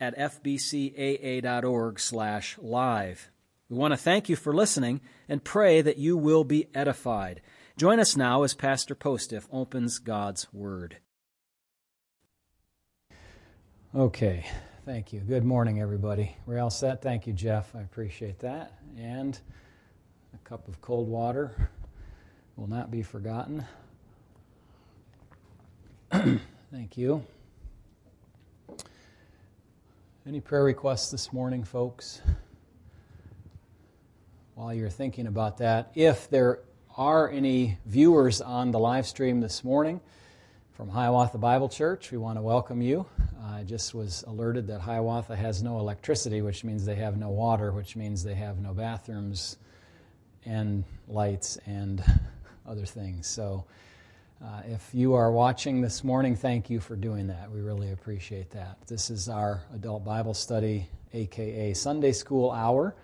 at fbcaa.org slash live. We want to thank you for listening and pray that you will be edified. Join us now as Pastor Postiff opens God's Word. Okay, thank you. Good morning, everybody. We're all set. Thank you, Jeff. I appreciate that. And a cup of cold water will not be forgotten. thank you. Any prayer requests this morning, folks? While you're thinking about that, if there are any viewers on the live stream this morning from Hiawatha Bible Church, we want to welcome you. I just was alerted that Hiawatha has no electricity, which means they have no water, which means they have no bathrooms and lights and other things. So, uh, if you are watching this morning, thank you for doing that. We really appreciate that. This is our adult Bible study, aka Sunday School Hour.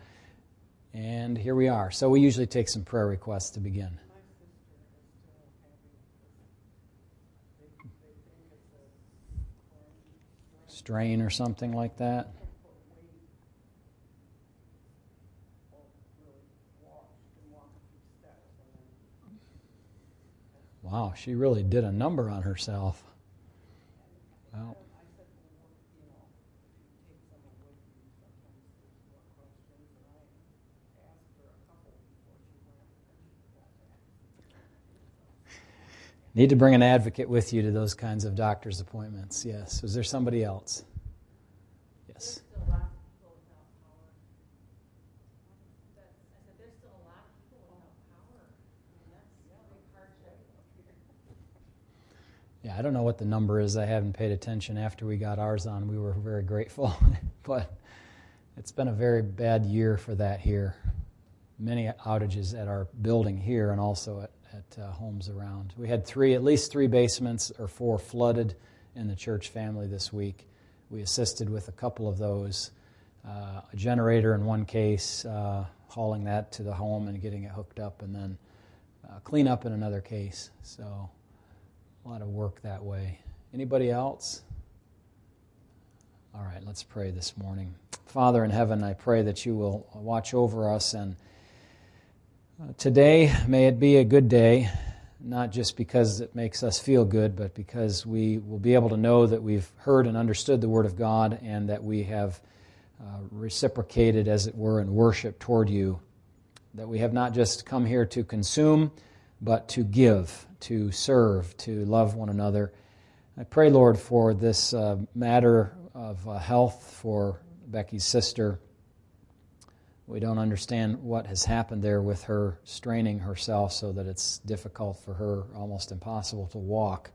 And here we are. So we usually take some prayer requests to begin. Strain or something like that. Wow, she really did a number on herself. Well, Need to bring an advocate with you to those kinds of doctor's appointments. Yes. Is there somebody else? Yes. Yeah, I don't know what the number is. I haven't paid attention after we got ours on. We were very grateful, but it's been a very bad year for that here. Many outages at our building here and also at, at uh, homes around. We had three, at least three basements or four flooded in the church family this week. We assisted with a couple of those. Uh, a generator in one case, uh, hauling that to the home and getting it hooked up, and then uh, clean up in another case. So a lot of work that way. Anybody else? All right, let's pray this morning. Father in heaven, I pray that you will watch over us and uh, today may it be a good day, not just because it makes us feel good, but because we will be able to know that we've heard and understood the Word of God and that we have uh, reciprocated, as it were, in worship toward you. That we have not just come here to consume, but to give to serve, to love one another. I pray, Lord, for this uh, matter of uh, health for Becky's sister. We don't understand what has happened there with her straining herself so that it's difficult for her, almost impossible to walk.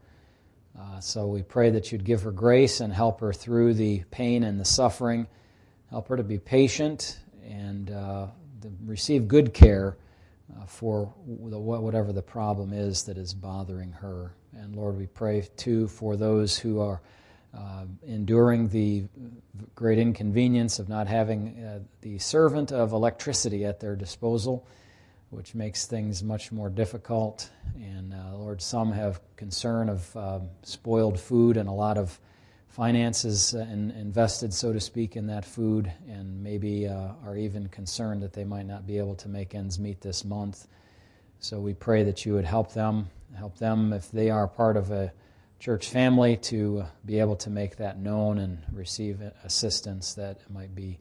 Uh, so we pray that you'd give her grace and help her through the pain and the suffering. Help her to be patient and uh, receive good care uh, for the, whatever the problem is that is bothering her. And Lord, we pray too for those who are uh, enduring the great inconvenience of not having uh, the servant of electricity at their disposal, which makes things much more difficult. And uh, Lord, some have concern of um, spoiled food and a lot of finances uh, invested, so to speak, in that food, and maybe uh, are even concerned that they might not be able to make ends meet this month. So we pray that you would help them, help them if they are part of a church family to be able to make that known and receive assistance that might be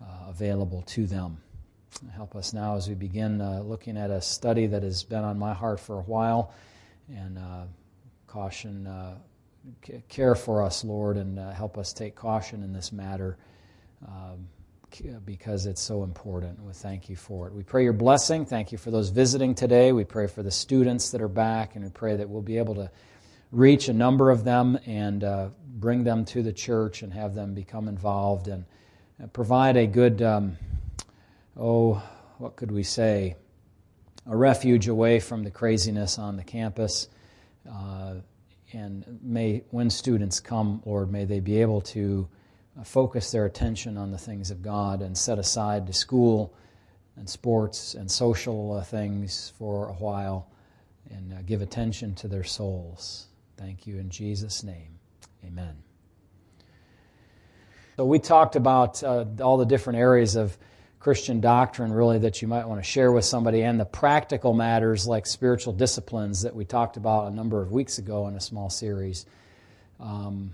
uh, available to them. Help us now as we begin uh, looking at a study that has been on my heart for a while and uh, caution uh, care for us, Lord, and uh, help us take caution in this matter um, because it's so important. We thank you for it. We pray your blessing. Thank you for those visiting today. We pray for the students that are back, and we pray that we'll be able to reach a number of them and uh, bring them to the church and have them become involved and uh, provide a good um, oh, what could we say? A refuge away from the craziness on the campus. Uh, and may, when students come, Lord, may they be able to focus their attention on the things of God and set aside the school and sports and social uh, things for a while and uh, give attention to their souls. Thank you in Jesus' name. Amen. So, we talked about uh, all the different areas of Christian doctrine, really, that you might want to share with somebody, and the practical matters like spiritual disciplines that we talked about a number of weeks ago in a small series. Um,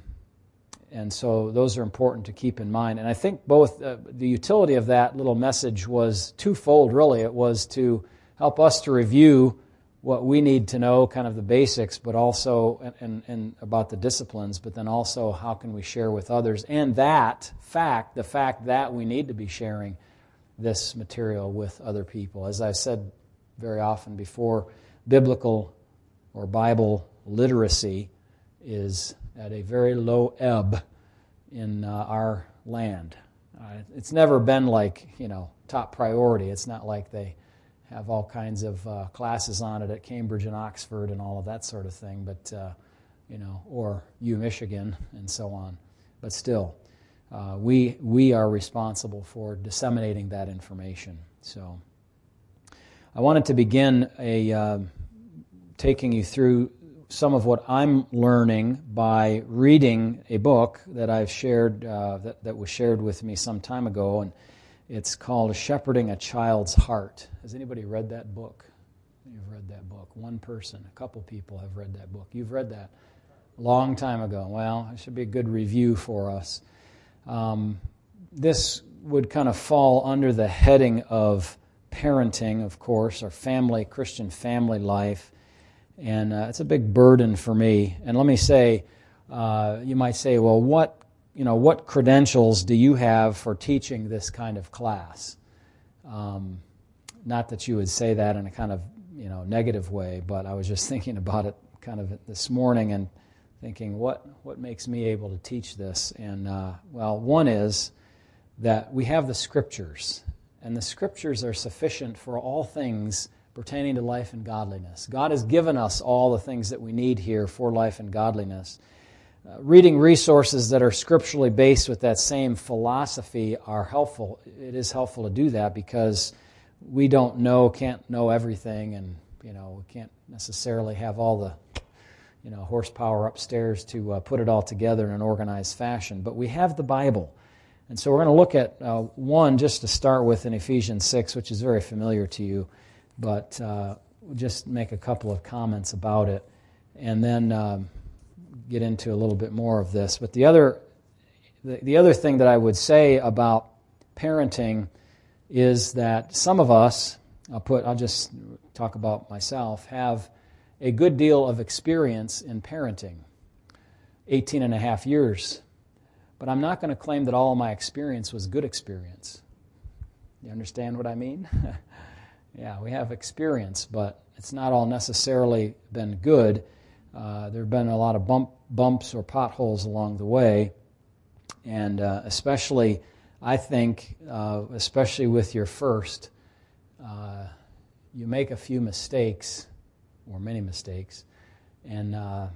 and so those are important to keep in mind. And I think both uh, the utility of that little message was twofold, really. It was to help us to review what we need to know, kind of the basics, but also and, and, and, about the disciplines, but then also how can we share with others. And that fact, the fact that we need to be sharing this material with other people. As I've said very often before, biblical or Bible literacy is at a very low ebb in uh, our land. Uh, it's never been like, you know, top priority. It's not like they have all kinds of uh, classes on it at Cambridge and Oxford and all of that sort of thing, but, uh, you know, or U Michigan and so on. But still, uh, we, we are responsible for disseminating that information. So I wanted to begin a, uh, taking you through some of what I'm learning by reading a book that I've shared, uh, that, that was shared with me some time ago. And it's called Shepherding a Child's Heart. Has anybody read that book? You've read that book. One person, a couple people have read that book. You've read that a long time ago. Well, it should be a good review for us. Um, this would kind of fall under the heading of parenting, of course, or family, Christian family life. And uh, it's a big burden for me. And let me say, uh, you might say, well, what you know, what credentials do you have for teaching this kind of class? Um, not that you would say that in a kind of, you know, negative way, but I was just thinking about it kind of this morning and thinking, what, what makes me able to teach this? And, uh, well, one is that we have the scriptures, and the scriptures are sufficient for all things pertaining to life and godliness. God has given us all the things that we need here for life and godliness. Uh, reading resources that are scripturally based with that same philosophy are helpful. It is helpful to do that because we don't know, can't know everything, and you know we can't necessarily have all the you know horsepower upstairs to uh, put it all together in an organized fashion. But we have the Bible, and so we're going to look at uh, one just to start with in Ephesians six, which is very familiar to you, but uh, just make a couple of comments about it, and then. Um, get into a little bit more of this. But the other, the, the other thing that I would say about parenting is that some of us, I'll put, I'll just talk about myself, have a good deal of experience in parenting 18 and a half years. But I'm not going to claim that all my experience was good experience. You understand what I mean? yeah, we have experience, but it's not all necessarily been good. Uh, there have been a lot of bump, bumps or potholes along the way, and uh, especially, I think, uh, especially with your first, uh, you make a few mistakes, or many mistakes, and uh,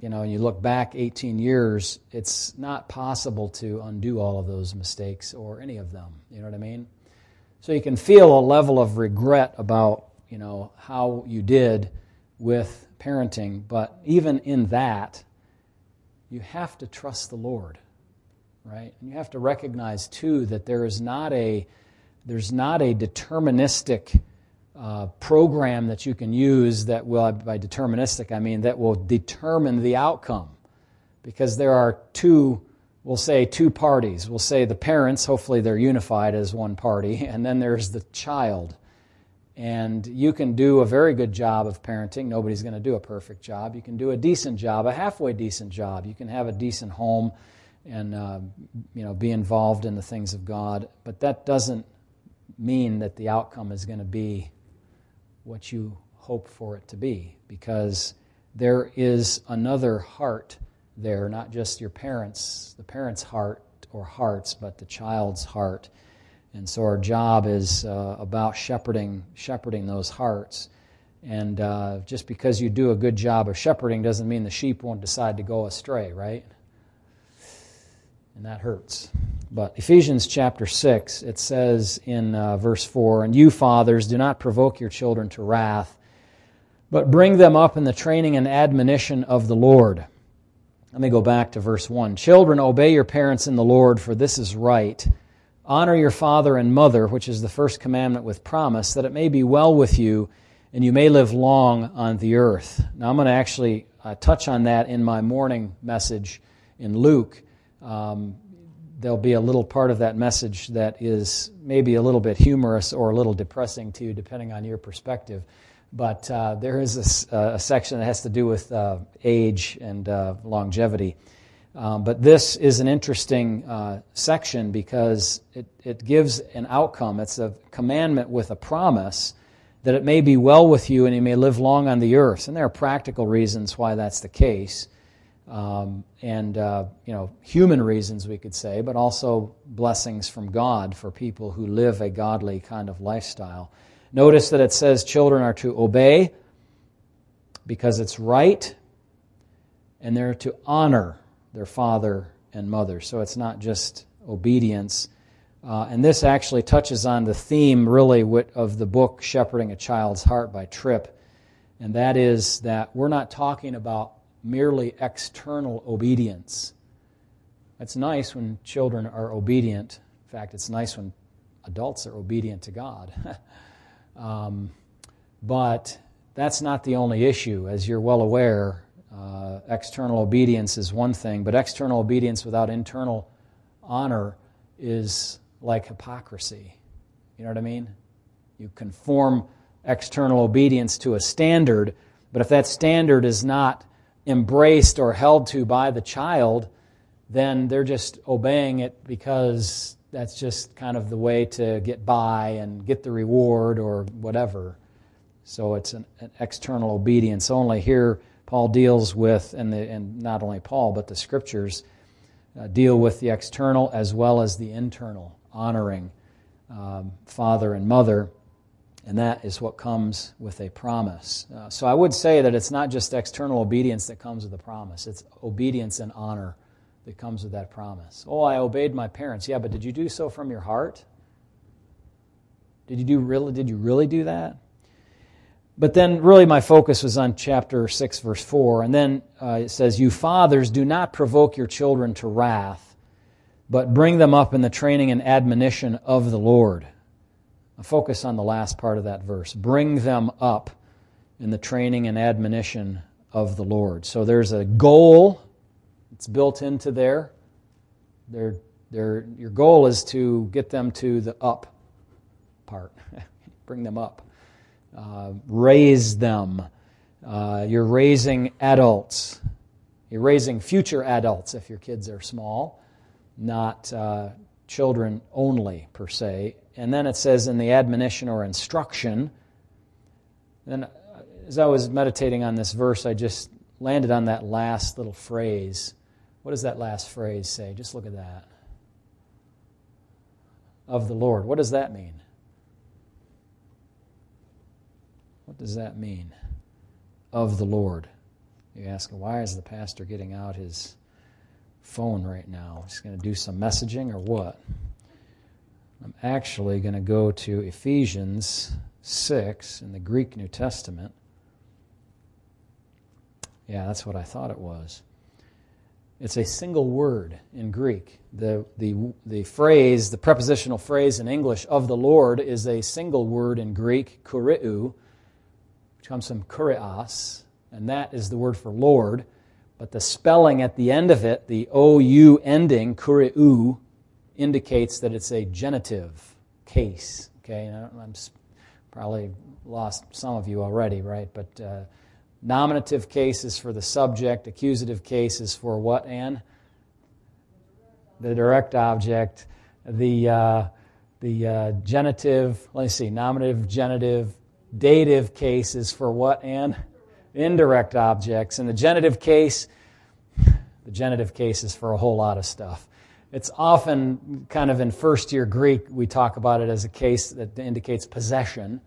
you know, you look back 18 years, it's not possible to undo all of those mistakes or any of them. You know what I mean? So you can feel a level of regret about, you know, how you did with parenting, but even in that, you have to trust the Lord, right? And you have to recognize too that there is not a there's not a deterministic uh, program that you can use that will by deterministic I mean that will determine the outcome, because there are two we'll say two parties. We'll say the parents, hopefully they're unified as one party, and then there's the child. And you can do a very good job of parenting. Nobody's going to do a perfect job. You can do a decent job, a halfway decent job. You can have a decent home and uh, you know be involved in the things of God. But that doesn't mean that the outcome is going to be what you hope for it to be, because there is another heart there, not just your parents, the parents' heart or hearts, but the child's heart And so our job is uh, about shepherding, shepherding those hearts. And uh, just because you do a good job of shepherding doesn't mean the sheep won't decide to go astray, right? And that hurts. But Ephesians chapter 6, it says in uh, verse 4 And you, fathers, do not provoke your children to wrath, but bring them up in the training and admonition of the Lord. Let me go back to verse 1. Children, obey your parents in the Lord, for this is right. Honor your father and mother, which is the first commandment with promise, that it may be well with you and you may live long on the earth. Now, I'm going to actually uh, touch on that in my morning message in Luke. Um, there'll be a little part of that message that is maybe a little bit humorous or a little depressing to you, depending on your perspective. But uh, there is a, a, section that has to do with uh, age and uh, longevity. Um, but this is an interesting uh, section because it, it gives an outcome. It's a commandment with a promise that it may be well with you and you may live long on the earth. And there are practical reasons why that's the case. Um, and uh, you know human reasons we could say, but also blessings from God for people who live a godly kind of lifestyle. Notice that it says children are to obey because it's right, and they're to honor their father and mother. So it's not just obedience, uh, and this actually touches on the theme, really, of the book Shepherding a Child's Heart by Tripp. And that is that we're not talking about merely external obedience. It's nice when children are obedient. In fact, it's nice when adults are obedient to God. um, but that's not the only issue. As you're well aware, uh, external obedience is one thing, but external obedience without internal honor is like hypocrisy. You know what I mean? You conform external obedience to a standard, but if that standard is not embraced or held to by the child, then they're just obeying it because that's just kind of the way to get by and get the reward or whatever. So it's an, an external obedience only. Here, Paul deals with, and, the, and not only Paul, but the scriptures uh, deal with the external as well as the internal honoring um, father and mother, and that is what comes with a promise. Uh, so I would say that it's not just external obedience that comes with a promise, it's obedience and honor that comes with that promise. Oh, I obeyed my parents. Yeah, but did you do so from your heart? Did you do really did you really do that? But then, really, my focus was on chapter 6, verse 4. And then uh, it says, You fathers, do not provoke your children to wrath but bring them up in the training and admonition of the Lord. Focus on the last part of that verse. Bring them up in the training and admonition of the Lord. So there's a goal it's built into there. Your goal is to get them to the up part, bring them up, uh, raise them. Uh, you're raising adults. You're raising future adults if your kids are small not uh, children only, per se. And then it says in the admonition or instruction. Then, uh, as I was meditating on this verse, I just landed on that last little phrase. What does that last phrase say? Just look at that. Of the Lord. What does that mean? What does that mean? Of the Lord. You ask, why is the pastor getting out his phone right now. He's going to do some messaging or what? I'm actually going to go to Ephesians 6 in the Greek New Testament. Yeah, that's what I thought it was. It's a single word in Greek. The, the, the phrase, the prepositional phrase in English of the Lord is a single word in Greek, kuriou, which comes from kurios, and that is the word for Lord. But the spelling at the end of it, the OU ending, kuriu, indicates that it's a genitive case. Okay, I'm probably lost some of you already, right? But uh, nominative case is for the subject, accusative case is for what, Anne? The direct object. The, uh, the uh, genitive, let me see, nominative, genitive, dative case is for what, Anne? indirect objects. And the genitive case, the genitive case is for a whole lot of stuff. It's often kind of in first year Greek, we talk about it as a case that indicates possession,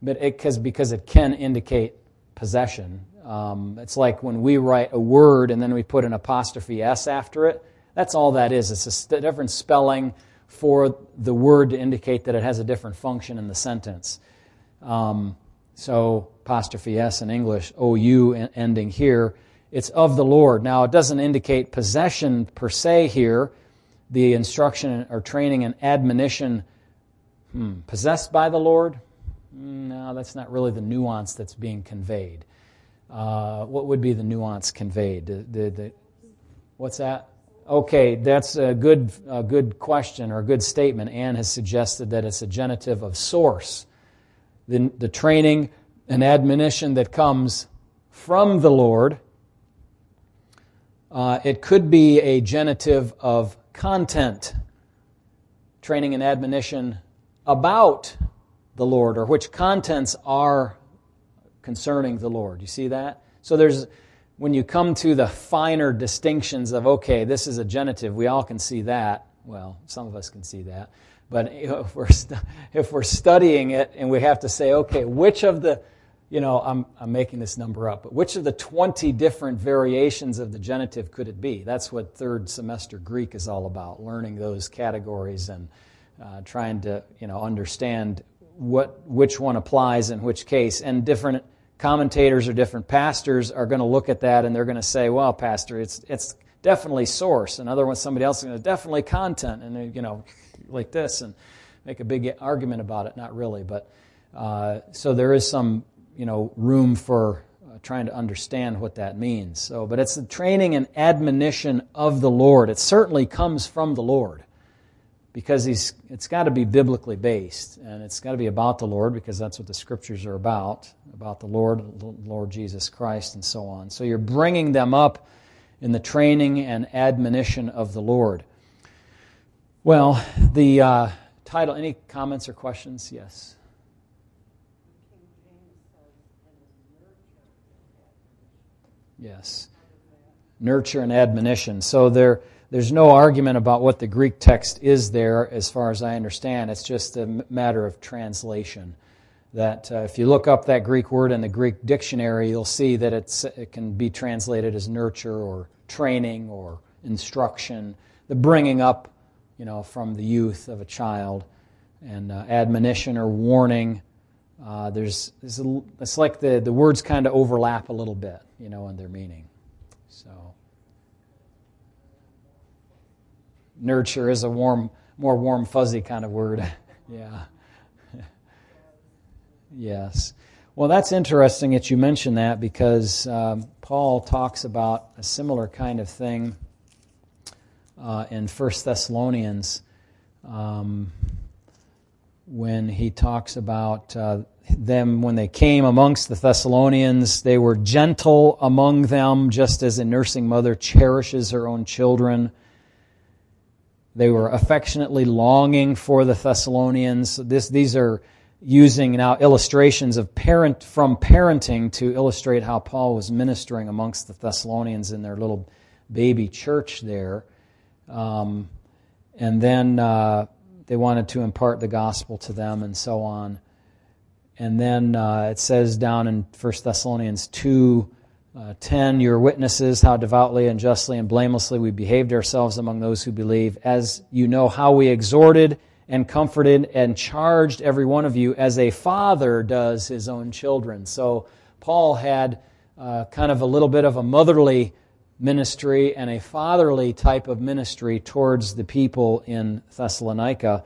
but it, cause, because it can indicate possession. Um, it's like when we write a word and then we put an apostrophe S after it. That's all that is. It's a different spelling for the word to indicate that it has a different function in the sentence. Um, so, apostrophe S in English, OU ending here, it's of the Lord. Now, it doesn't indicate possession per se here, the instruction or training and admonition hmm, possessed by the Lord. No, that's not really the nuance that's being conveyed. Uh, what would be the nuance conveyed? The, the, the, what's that? Okay, that's a good, a good question or a good statement. Anne has suggested that it's a genitive of source. The, the training and admonition that comes from the Lord. Uh, it could be a genitive of content, training and admonition about the Lord, or which contents are concerning the Lord. You see that? So there's when you come to the finer distinctions of okay, this is a genitive, we all can see that. Well, some of us can see that. But if we're, if we're studying it and we have to say, okay, which of the you know, I'm, I'm making this number up, but which of the 20 different variations of the genitive could it be? That's what third semester Greek is all about, learning those categories and uh, trying to, you know, understand what, which one applies in which case. And different commentators or different pastors are going to look at that and they're going to say, well, pastor, it's, it's definitely source. Another one, somebody else is going to definitely content. And, you know, like this and make a big argument about it. Not really, but uh, so there is some you know, room for uh, trying to understand what that means. So, but it's the training and admonition of the Lord. It certainly comes from the Lord because he's, it's got to be biblically based and it's got to be about the Lord because that's what the scriptures are about, about the Lord, Lord Jesus Christ, and so on. So you're bringing them up in the training and admonition of the Lord. Well, the uh, title, any comments or questions? Yes. Yes. Nurture and admonition. So there, there's no argument about what the Greek text is there, as far as I understand. It's just a matter of translation. That uh, if you look up that Greek word in the Greek dictionary, you'll see that it can be translated as nurture or training or instruction, the bringing up, you know, from the youth of a child, and uh, admonition or warning uh, there's, there's a, it's like the, the words kind of overlap a little bit, you know, and their meaning. So, nurture is a warm, more warm, fuzzy kind of word. yeah. yes. Well, that's interesting that you mention that because um, Paul talks about a similar kind of thing uh, in First Thessalonians. Um, when he talks about uh, them when they came amongst the Thessalonians. They were gentle among them, just as a nursing mother cherishes her own children. They were affectionately longing for the Thessalonians. This, these are using now illustrations of parent from parenting to illustrate how Paul was ministering amongst the Thessalonians in their little baby church there. Um, and then uh, they wanted to impart the gospel to them and so on. And then uh, it says down in 1 Thessalonians 2 uh, 10, Your witnesses, how devoutly and justly and blamelessly we behaved ourselves among those who believe, as you know how we exhorted and comforted and charged every one of you as a father does his own children. So Paul had uh, kind of a little bit of a motherly ministry and a fatherly type of ministry towards the people in Thessalonica.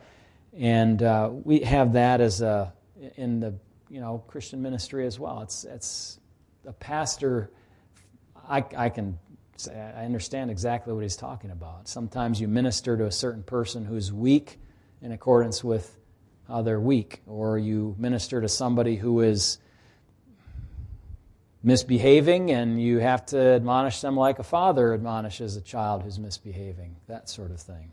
And uh, we have that as a, in the you know, Christian ministry as well. It's, it's a pastor, I, I can say, I understand exactly what he's talking about. Sometimes you minister to a certain person who's weak in accordance with how they're weak, or you minister to somebody who is misbehaving, and you have to admonish them like a father admonishes a child who's misbehaving, that sort of thing.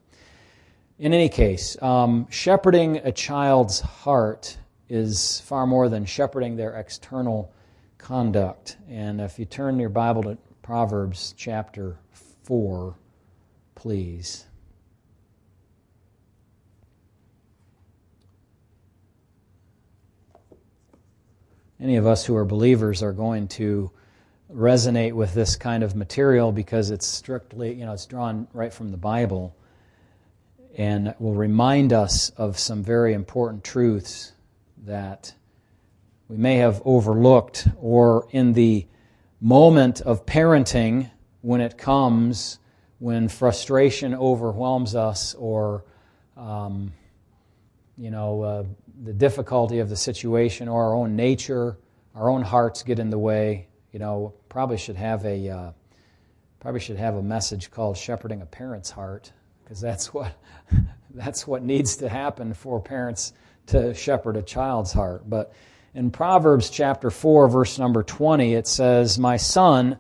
In any case, um, shepherding a child's heart is far more than shepherding their external conduct. And if you turn your Bible to Proverbs chapter 4, please. Any of us who are believers are going to resonate with this kind of material because it's strictly, you know, it's drawn right from the Bible and will remind us of some very important truths that we may have overlooked or in the moment of parenting when it comes when frustration overwhelms us or um, you know uh, the difficulty of the situation or our own nature our own hearts get in the way you know probably should have a uh, probably should have a message called shepherding a parent's heart because that's what that's what needs to happen for parents to shepherd a child's heart but in Proverbs chapter 4 verse number 20 it says my son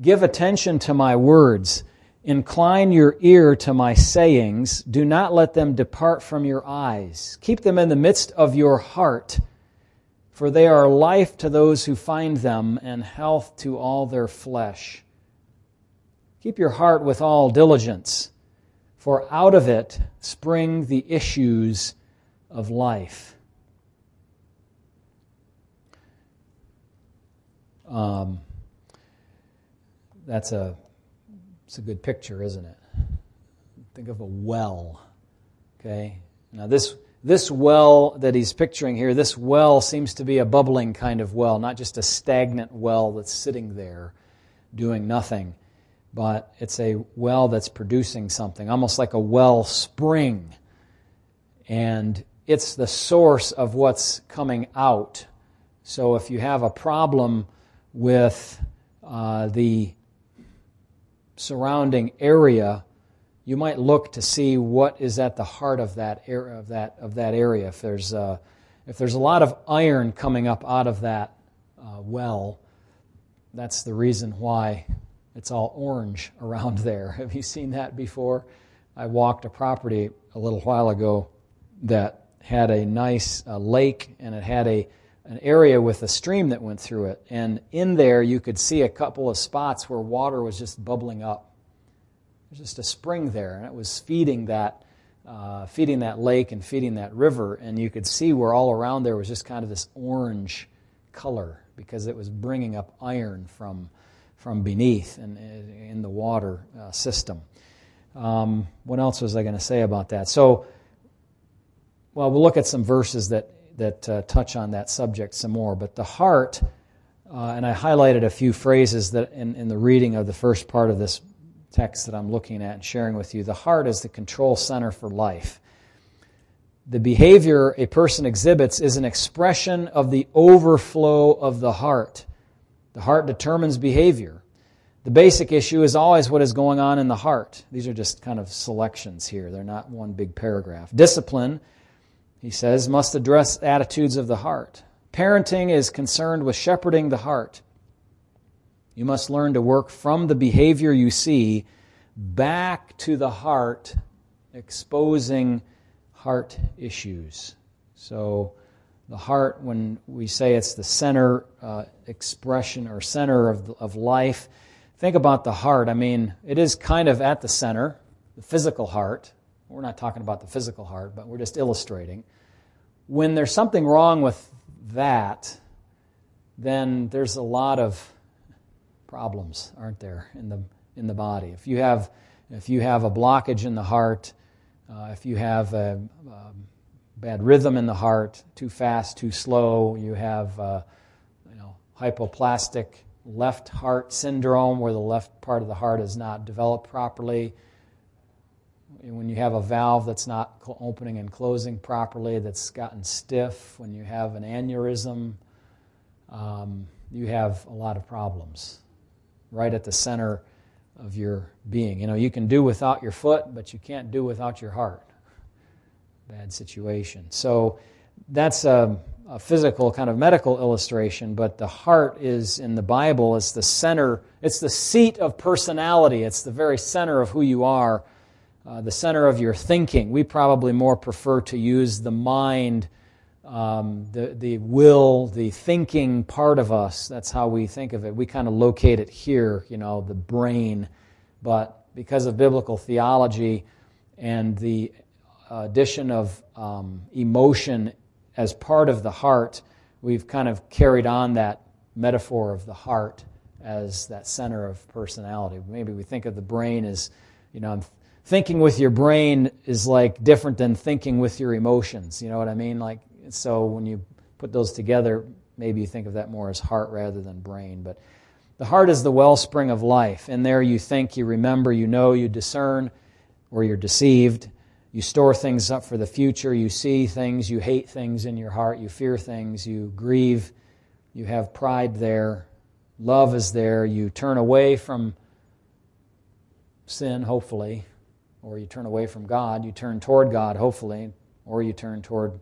give attention to my words Incline your ear to my sayings. Do not let them depart from your eyes. Keep them in the midst of your heart, for they are life to those who find them and health to all their flesh. Keep your heart with all diligence, for out of it spring the issues of life. Um, that's a it's a good picture, isn't it? Think of a well. Okay? Now, this, this well that he's picturing here, this well seems to be a bubbling kind of well, not just a stagnant well that's sitting there doing nothing, but it's a well that's producing something, almost like a well spring. And it's the source of what's coming out. So if you have a problem with uh, the surrounding area, you might look to see what is at the heart of that area. Of that, of that area. If there's uh, if there's a lot of iron coming up out of that uh, well, that's the reason why it's all orange around there. Have you seen that before? I walked a property a little while ago that had a nice uh, lake and it had a an area with a stream that went through it. And in there, you could see a couple of spots where water was just bubbling up. There's just a spring there, and it was feeding that, uh, feeding that lake and feeding that river. And you could see where all around there was just kind of this orange color because it was bringing up iron from, from beneath and in the water uh, system. Um, what else was I going to say about that? So, well, we'll look at some verses that that uh, touch on that subject some more. But the heart, uh, and I highlighted a few phrases that in, in the reading of the first part of this text that I'm looking at and sharing with you. The heart is the control center for life. The behavior a person exhibits is an expression of the overflow of the heart. The heart determines behavior. The basic issue is always what is going on in the heart. These are just kind of selections here, they're not one big paragraph. Discipline he says, must address attitudes of the heart. Parenting is concerned with shepherding the heart. You must learn to work from the behavior you see back to the heart, exposing heart issues. So, the heart, when we say it's the center uh, expression or center of, of life, think about the heart. I mean, it is kind of at the center, the physical heart, we're not talking about the physical heart, but we're just illustrating. When there's something wrong with that, then there's a lot of problems, aren't there, in the in the body. If you have if you have a blockage in the heart, uh, if you have a, a, bad rhythm in the heart, too fast, too slow, you have uh, you know hypoplastic left heart syndrome, where the left part of the heart is not developed properly when you have a valve that's not opening and closing properly, that's gotten stiff, when you have an aneurysm, um, you have a lot of problems right at the center of your being. You know, you can do without your foot, but you can't do without your heart. Bad situation. So that's a, a physical kind of medical illustration, but the heart is in the Bible, it's the center, it's the seat of personality, it's the very center of who you are uh, the center of your thinking. We probably more prefer to use the mind, um, the, the will, the thinking part of us. That's how we think of it. We kind of locate it here, you know, the brain. But because of biblical theology and the addition of um, emotion as part of the heart, we've kind of carried on that metaphor of the heart as that center of personality. Maybe we think of the brain as, you know, thinking with your brain is like different than thinking with your emotions. You know what I mean? Like, so when you put those together, maybe you think of that more as heart rather than brain. But the heart is the wellspring of life. In there you think, you remember, you know, you discern, or you're deceived. You store things up for the future. You see things. You hate things in your heart. You fear things. You grieve. You have pride there. Love is there. You turn away from sin, hopefully, or you turn away from God. You turn toward God, hopefully, or you turn toward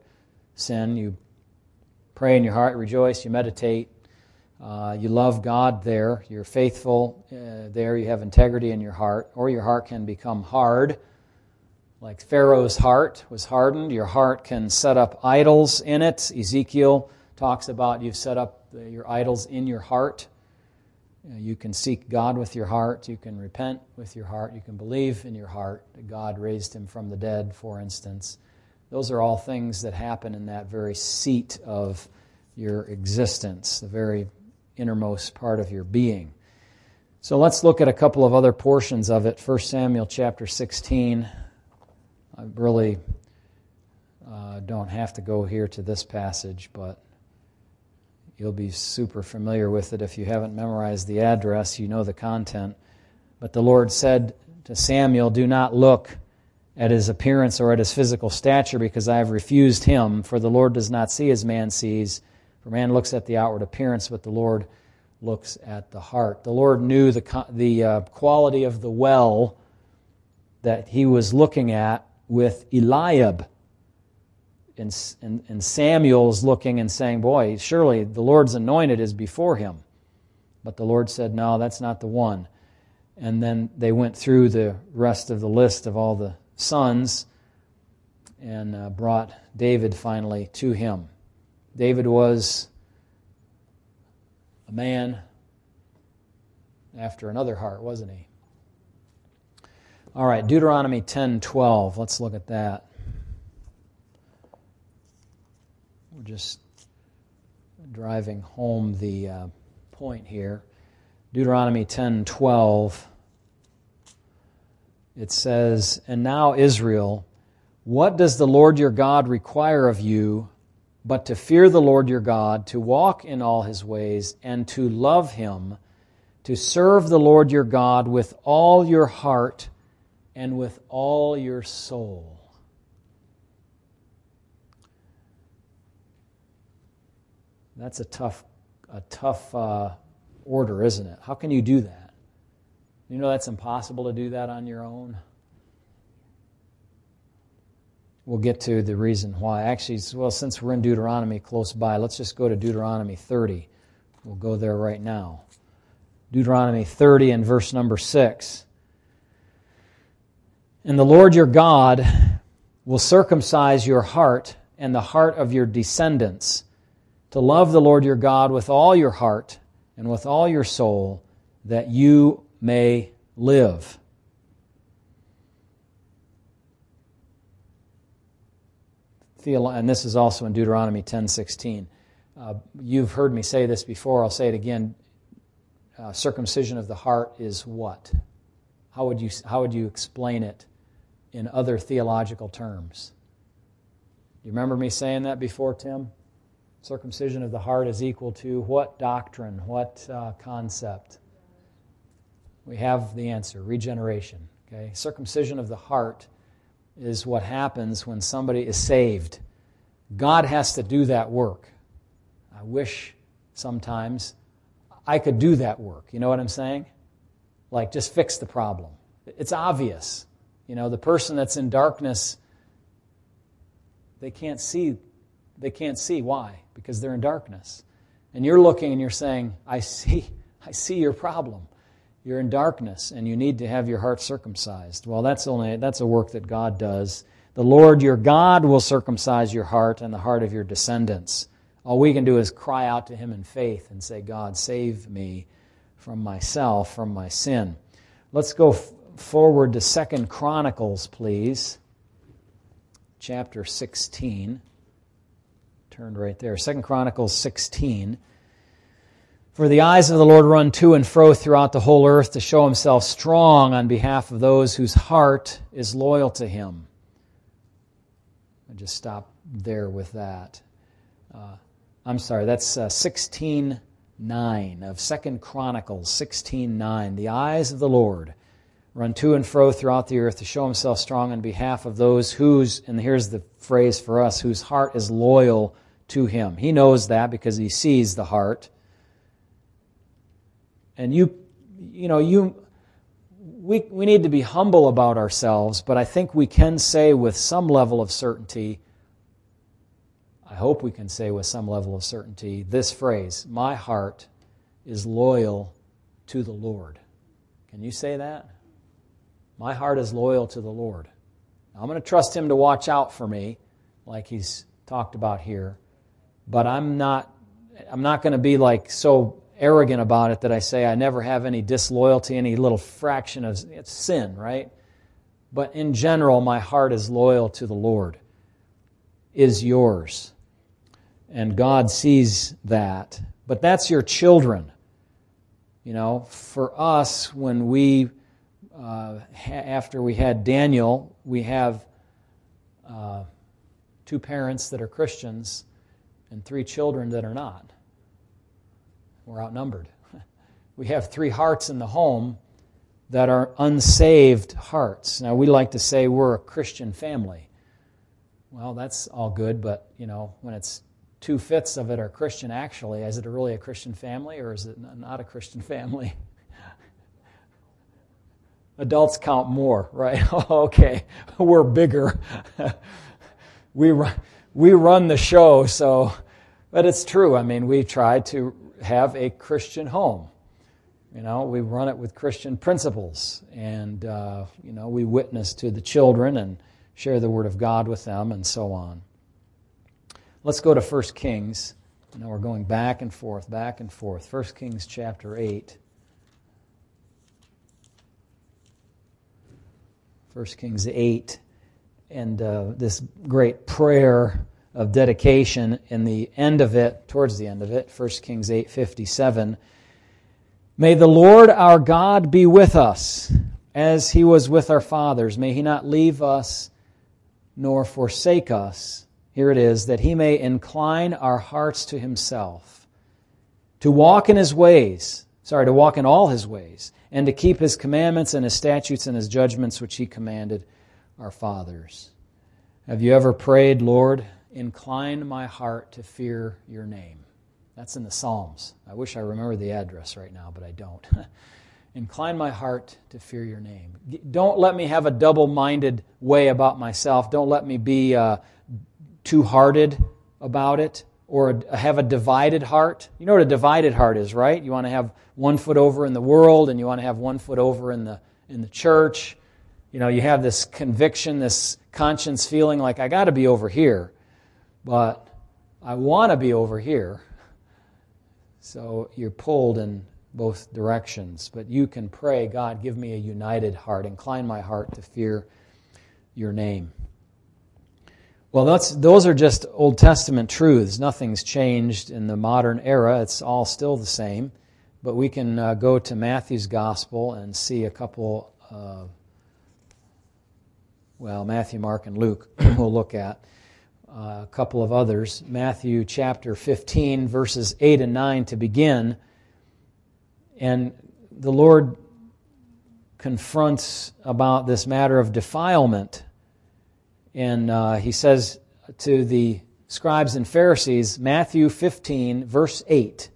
sin. You pray in your heart, rejoice, you meditate. Uh, you love God there. You're faithful uh, there. You have integrity in your heart. Or your heart can become hard like Pharaoh's heart was hardened, your heart can set up idols in it. Ezekiel talks about you've set up your idols in your heart. You can seek God with your heart. You can repent with your heart. You can believe in your heart that God raised him from the dead, for instance. Those are all things that happen in that very seat of your existence, the very innermost part of your being. So let's look at a couple of other portions of it. 1 Samuel chapter 16. I really uh, don't have to go here to this passage, but you'll be super familiar with it. If you haven't memorized the address, you know the content. But the Lord said to Samuel, Do not look at his appearance or at his physical stature, because I have refused him. For the Lord does not see as man sees. For man looks at the outward appearance, but the Lord looks at the heart. The Lord knew the, the uh, quality of the well that he was looking at with Eliab. And, and, and Samuel's looking and saying, Boy, surely the Lord's anointed is before him. But the Lord said, No, that's not the one. And then they went through the rest of the list of all the sons and uh, brought David finally to him. David was a man after another heart, wasn't he? All right, Deuteronomy 10:12. Let's look at that. We're just driving home the uh, point here. Deuteronomy 10:12. It says, "And now Israel, what does the Lord your God require of you but to fear the Lord your God, to walk in all his ways, and to love him, to serve the Lord your God with all your heart and with all your soul. That's a tough, a tough uh, order, isn't it? How can you do that? You know that's impossible to do that on your own. We'll get to the reason why. Actually, well, since we're in Deuteronomy close by, let's just go to Deuteronomy 30. We'll go there right now. Deuteronomy 30 and verse number 6. And the Lord your God will circumcise your heart and the heart of your descendants to love the Lord your God with all your heart and with all your soul, that you may live. And this is also in Deuteronomy 10:16. Uh, you've heard me say this before. I'll say it again. Uh, circumcision of the heart is what? How would you how would you explain it in other theological terms. Do you remember me saying that before, Tim? Circumcision of the heart is equal to what doctrine, what uh, concept? We have the answer regeneration. Okay? Circumcision of the heart is what happens when somebody is saved. God has to do that work. I wish sometimes I could do that work. You know what I'm saying? Like, just fix the problem. It's obvious. You know, the person that's in darkness, they can't see. They can't see. Why? Because they're in darkness. And you're looking and you're saying, I see, I see your problem. You're in darkness and you need to have your heart circumcised. Well, that's only that's a work that God does. The Lord your God will circumcise your heart and the heart of your descendants. All we can do is cry out to him in faith and say, God, save me from myself, from my sin. Let's go forward to Second Chronicles, please, chapter 16. Turned right there. Second Chronicles 16. For the eyes of the Lord run to and fro throughout the whole earth to show himself strong on behalf of those whose heart is loyal to him. I just stop there with that. Uh, I'm sorry, that's uh, 16 9 of Second Chronicles 16 9. The eyes of the Lord run to and fro throughout the earth to show himself strong on behalf of those whose, and here's the phrase for us, whose heart is loyal to him. He knows that because he sees the heart. And you, you know, you, we, we need to be humble about ourselves, but I think we can say with some level of certainty, I hope we can say with some level of certainty, this phrase, my heart is loyal to the Lord. Can you say that? My heart is loyal to the Lord. I'm going to trust Him to watch out for me, like He's talked about here, but I'm not, I'm not going to be like so arrogant about it that I say I never have any disloyalty, any little fraction of it's sin, right? But in general, my heart is loyal to the Lord. Is yours. And God sees that. But that's your children. You know, for us, when we, uh, ha- after we had Daniel, we have uh, two parents that are Christians and three children that are not we're outnumbered. We have three hearts in the home that are unsaved hearts. Now, we like to say we're a Christian family. Well, that's all good, but, you know, when it's two fifths of it are Christian, actually, is it really a Christian family or is it not a Christian family? Adults count more, right? okay, we're bigger. we, run, we run the show, so, but it's true. I mean, we try to have a Christian home. You know, we run it with Christian principles, and uh, you know, we witness to the children and share the Word of God with them, and so on. Let's go to 1 Kings. Now we're going back and forth, back and forth. 1 Kings chapter 8. 1 Kings 8, and uh, this great prayer of dedication in the end of it, towards the end of it, 1 Kings 8:57. May the Lord our God be with us as he was with our fathers. May he not leave us nor forsake us. Here it is, that he may incline our hearts to himself, to walk in his ways, sorry, to walk in all his ways, and to keep his commandments and his statutes and his judgments which he commanded our fathers. Have you ever prayed, Lord, Incline my heart to fear your name. That's in the Psalms. I wish I remember the address right now, but I don't. Incline my heart to fear your name. Don't let me have a double minded way about myself. Don't let me be uh, two hearted about it or have a divided heart. You know what a divided heart is, right? You want to have one foot over in the world and you want to have one foot over in the, in the church. You know, you have this conviction, this conscience feeling like, I got to be over here but I want to be over here. So you're pulled in both directions. But you can pray, God, give me a united heart. Incline my heart to fear your name. Well, those are just Old Testament truths. Nothing's changed in the modern era. It's all still the same. But we can uh, go to Matthew's Gospel and see a couple, uh, well, Matthew, Mark, and Luke we'll look at uh, a couple of others. Matthew chapter 15, verses 8 and 9 to begin. And the Lord confronts about this matter of defilement. And uh, he says to the scribes and Pharisees, Matthew 15, verse 8.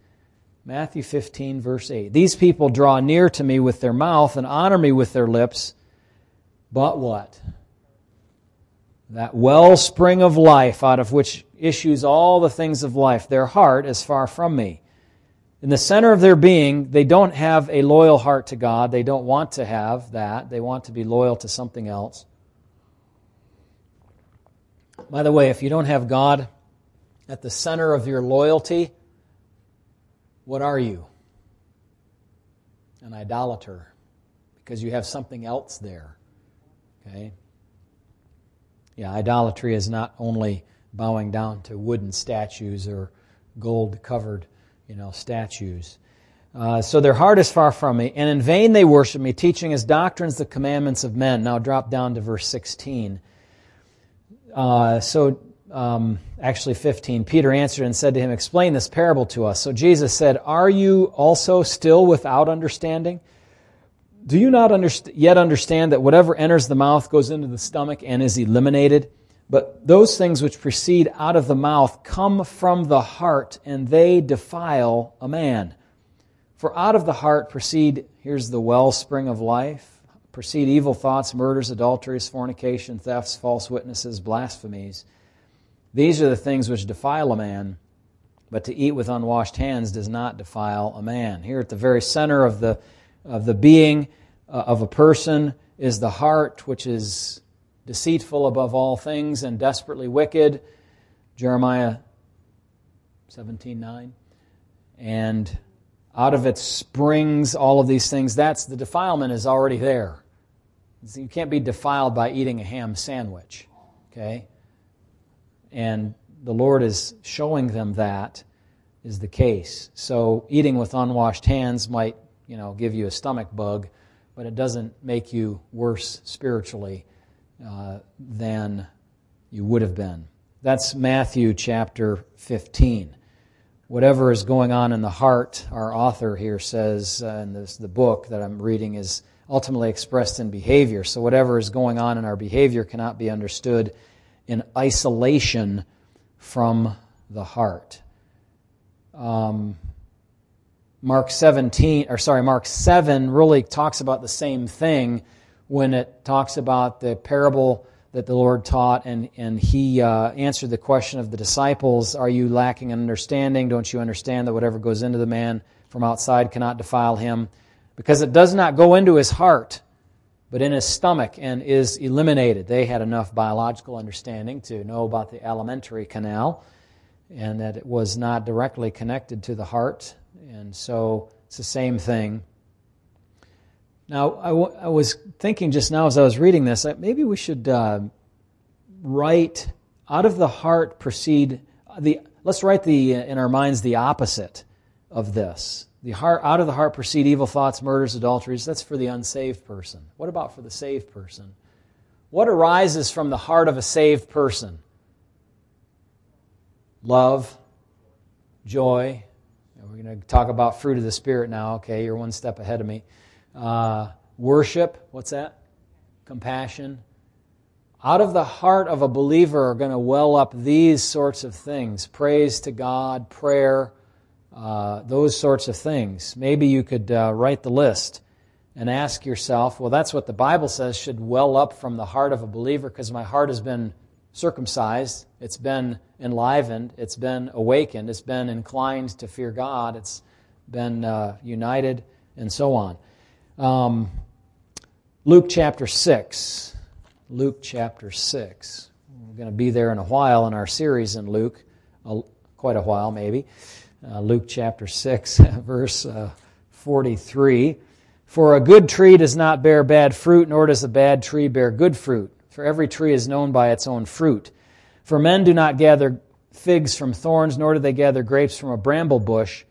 Matthew 15, verse 8. These people draw near to me with their mouth and honor me with their lips, but what? That wellspring of life out of which issues all the things of life. Their heart is far from me. In the center of their being, they don't have a loyal heart to God. They don't want to have that. They want to be loyal to something else. By the way, if you don't have God at the center of your loyalty, what are you? An idolater, because you have something else there. Okay? Yeah, idolatry is not only bowing down to wooden statues or gold covered you know, statues. Uh, so their heart is far from me, and in vain they worship me, teaching as doctrines the commandments of men. Now drop down to verse 16. Uh, so, um, actually 15. Peter answered and said to him, Explain this parable to us. So Jesus said, Are you also still without understanding? Do you not underst- yet understand that whatever enters the mouth goes into the stomach and is eliminated? But those things which proceed out of the mouth come from the heart, and they defile a man. For out of the heart proceed, here's the wellspring of life, proceed evil thoughts, murders, adulteries, fornication, thefts, false witnesses, blasphemies. These are the things which defile a man, but to eat with unwashed hands does not defile a man. Here at the very center of the, of the being uh, of a person is the heart, which is deceitful above all things and desperately wicked. Jeremiah 17:9. And out of it springs all of these things. That's the defilement is already there. You can't be defiled by eating a ham sandwich. Okay? And the Lord is showing them that is the case. So eating with unwashed hands might, you know, give you a stomach bug, but it doesn't make you worse spiritually uh, than you would have been. That's Matthew chapter 15. Whatever is going on in the heart, our author here says uh, in this, the book that I'm reading is ultimately expressed in behavior. So, whatever is going on in our behavior cannot be understood in isolation from the heart. Um, Mark 17, or sorry, Mark 7 really talks about the same thing when it talks about the parable that the Lord taught, and, and he uh, answered the question of the disciples Are you lacking in understanding? Don't you understand that whatever goes into the man from outside cannot defile him? Because it does not go into his heart, but in his stomach and is eliminated. They had enough biological understanding to know about the alimentary canal and that it was not directly connected to the heart. And so it's the same thing now, I, w- I was thinking just now as I was reading this, maybe we should uh, write out of the heart proceed the. Let's write the in our minds the opposite of this. The heart out of the heart proceed evil thoughts, murders, adulteries. That's for the unsaved person. What about for the saved person? What arises from the heart of a saved person? Love, joy. We're going to talk about fruit of the Spirit now. Okay, you're one step ahead of me. Uh, worship, what's that? Compassion. Out of the heart of a believer are going to well up these sorts of things praise to God, prayer, uh, those sorts of things. Maybe you could uh, write the list and ask yourself, well, that's what the Bible says should well up from the heart of a believer because my heart has been circumcised, it's been enlivened, it's been awakened, it's been inclined to fear God, it's been uh, united, and so on. Um, Luke chapter 6. Luke chapter 6. We're going to be there in a while in our series in Luke, quite a while maybe. Uh, Luke chapter 6, verse uh, 43. For a good tree does not bear bad fruit, nor does a bad tree bear good fruit. For every tree is known by its own fruit. For men do not gather figs from thorns, nor do they gather grapes from a bramble bush.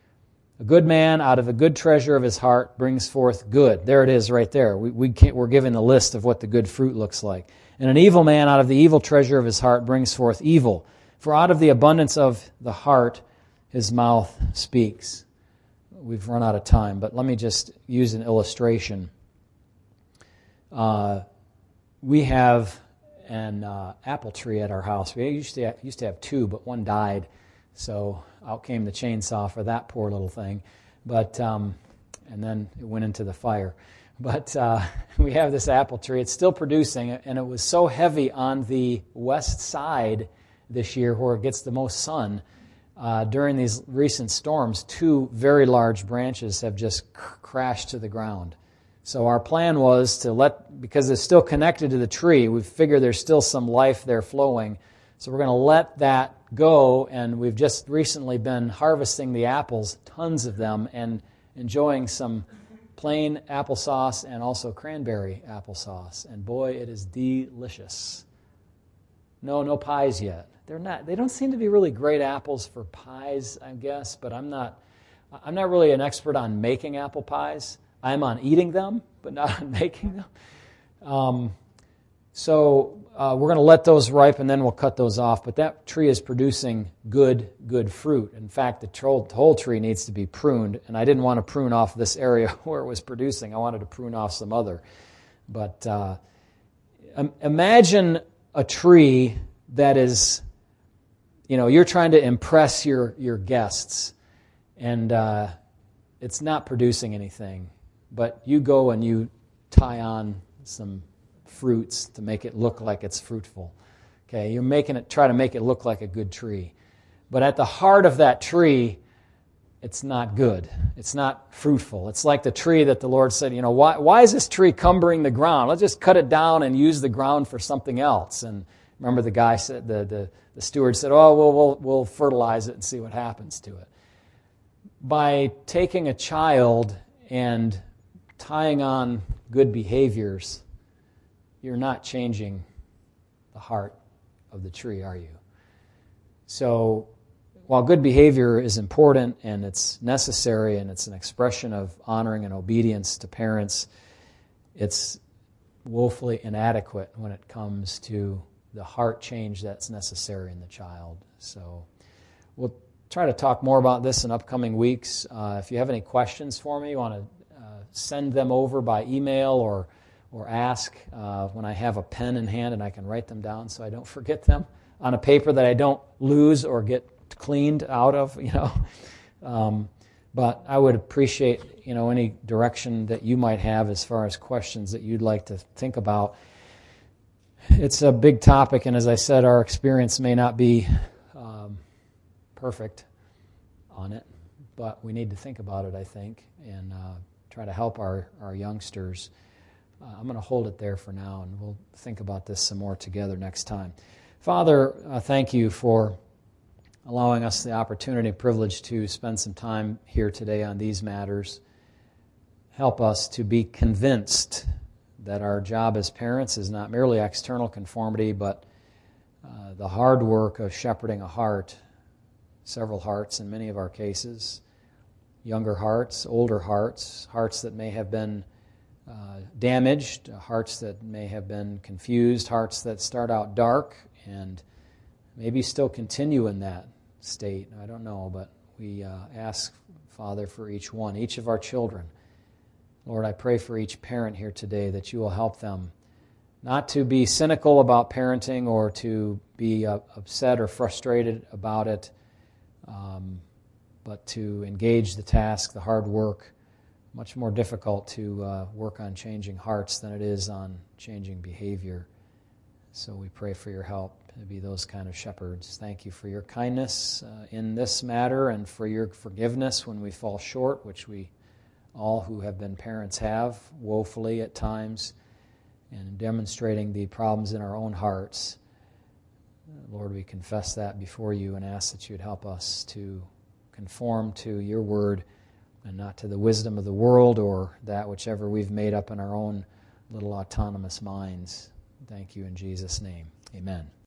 A good man out of the good treasure of his heart brings forth good. There it is right there. We, we we're given a list of what the good fruit looks like. And an evil man out of the evil treasure of his heart brings forth evil. For out of the abundance of the heart his mouth speaks. We've run out of time, but let me just use an illustration. Uh, we have an uh, apple tree at our house. We used to, have, used to have two, but one died. So out came the chainsaw for that poor little thing. But um, and then it went into the fire. But uh, we have this apple tree. It's still producing, and it was so heavy on the west side this year, where it gets the most sun. Uh, during these recent storms, two very large branches have just c- crashed to the ground. So our plan was to let, because it's still connected to the tree, we figure there's still some life there flowing. So we're going to let that go, and we've just recently been harvesting the apples, tons of them, and enjoying some plain applesauce and also cranberry applesauce. And boy, it is delicious. No, no pies yet. they're not. They don't seem to be really great apples for pies, I guess. But I'm not. I'm not really an expert on making apple pies. I'm on eating them, but not on making them. Um, so uh, we're going to let those ripe and then we'll cut those off. But that tree is producing good, good fruit. In fact, the whole tree needs to be pruned. And I didn't want to prune off this area where it was producing. I wanted to prune off some other. But uh, imagine a tree that is, you know, you're trying to impress your, your guests and uh, it's not producing anything. But you go and you tie on some fruits to make it look like it's fruitful. Okay, you're making it try to make it look like a good tree. But at the heart of that tree, it's not good. It's not fruitful. It's like the tree that the Lord said, you know, why, why is this tree cumbering the ground? Let's just cut it down and use the ground for something else. And remember the guy said, the, the, the steward said, oh, we'll, we'll, we'll fertilize it and see what happens to it. By taking a child and tying on good behaviors, you're not changing the heart of the tree, are you? So, while good behavior is important and it's necessary and it's an expression of honoring and obedience to parents, it's woefully inadequate when it comes to the heart change that's necessary in the child. So, we'll try to talk more about this in upcoming weeks. Uh, if you have any questions for me, you want to send them over by email or or ask uh, when I have a pen in hand and I can write them down so I don't forget them on a paper that I don't lose or get cleaned out of, you know. Um, but I would appreciate, you know, any direction that you might have as far as questions that you'd like to think about. It's a big topic, and as I said, our experience may not be um, perfect on it, but we need to think about it, I think, and uh, try to help our, our youngsters. Uh, I'm going to hold it there for now, and we'll think about this some more together next time. Father, uh, thank you for allowing us the opportunity and privilege to spend some time here today on these matters. Help us to be convinced that our job as parents is not merely external conformity, but uh, the hard work of shepherding a heart, several hearts in many of our cases, younger hearts, older hearts, hearts that may have been uh, damaged, hearts that may have been confused, hearts that start out dark and maybe still continue in that state. I don't know, but we uh, ask, Father, for each one, each of our children. Lord, I pray for each parent here today that you will help them not to be cynical about parenting or to be uh, upset or frustrated about it, um, but to engage the task, the hard work much more difficult to uh, work on changing hearts than it is on changing behavior. So we pray for your help to be those kind of shepherds. Thank you for your kindness uh, in this matter and for your forgiveness when we fall short, which we all who have been parents have woefully at times, and demonstrating the problems in our own hearts. Lord, we confess that before you and ask that you'd help us to conform to your word and not to the wisdom of the world or that whichever we've made up in our own little autonomous minds. Thank you in Jesus' name. Amen.